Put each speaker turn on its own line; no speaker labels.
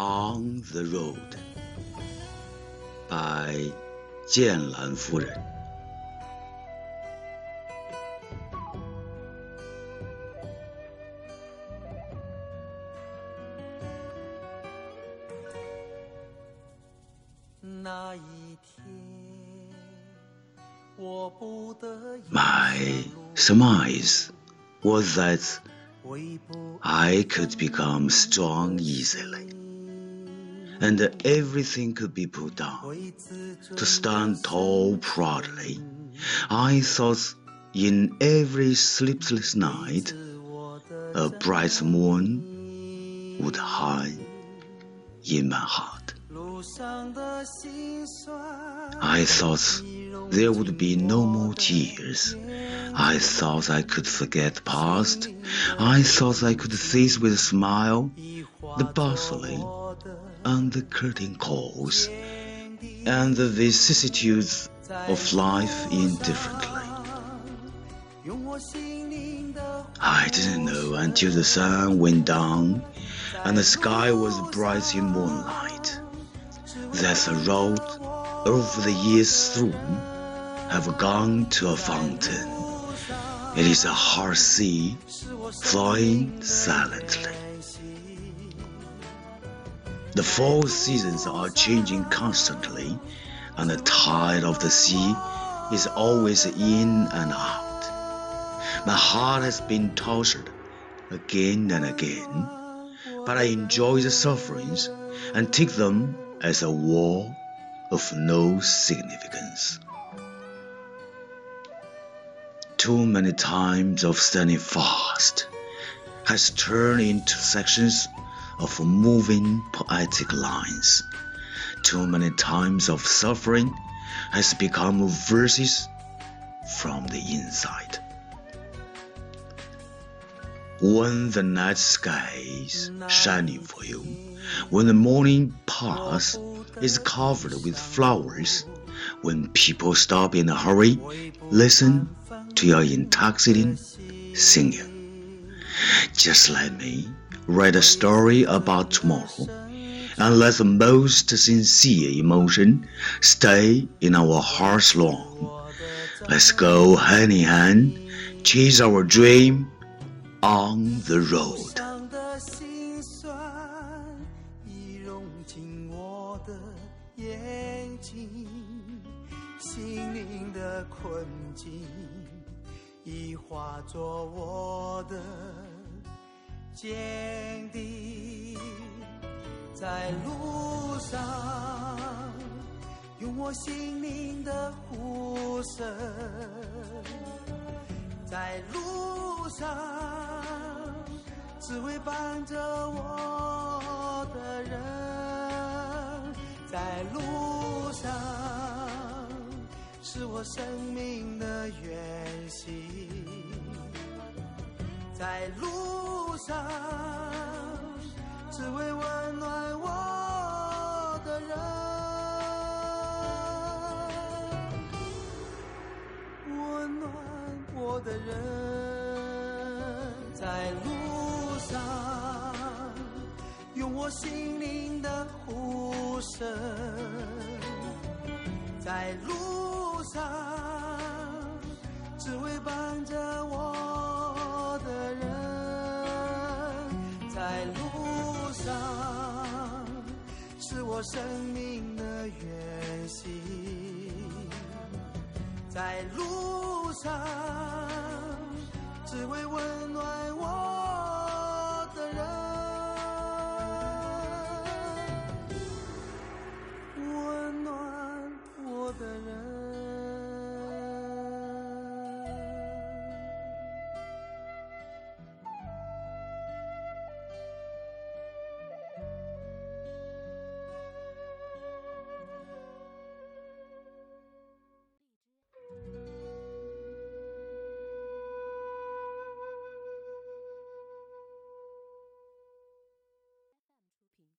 On the Road by 剑兰夫人。
那一天，我不得已
My surmise was that I could become strong easily, and everything could be put down to stand tall proudly. I thought in every sleepless night a bright moon would hide in my heart. I thought there would be no more tears. I thought I could forget the past. I thought I could face with a smile the bustling and the curtain calls and the vicissitudes of life indifferently. I didn't know until the sun went down and the sky was bright in moonlight that the road over the years through have gone to a fountain. It is a hard sea flowing silently. The four seasons are changing constantly, and the tide of the sea is always in and out. My heart has been tortured again and again, but I enjoy the sufferings and take them as a war of no significance. Too many times of standing fast has turned into sections of moving poetic lines. Too many times of suffering has become verses from the inside. When the night sky is shining for you, when the morning path is covered with flowers, when people stop in a hurry, listen to your intoxicating singing. Just like me write a story about tomorrow and let the most sincere emotion stay in our hearts long. Let's go hand in hand, chase our dream on the road.
上的辛酸已融进我的眼睛，心灵的困境已化作我的 坚定，在路上用我心灵的呼声。在路上，只为伴着我的人；在路上，是我生命的远行；在路上，只为温暖我的人。温暖我的人，在路上，用我心灵的呼声，在路上，只为伴着我生命的远行。在路上，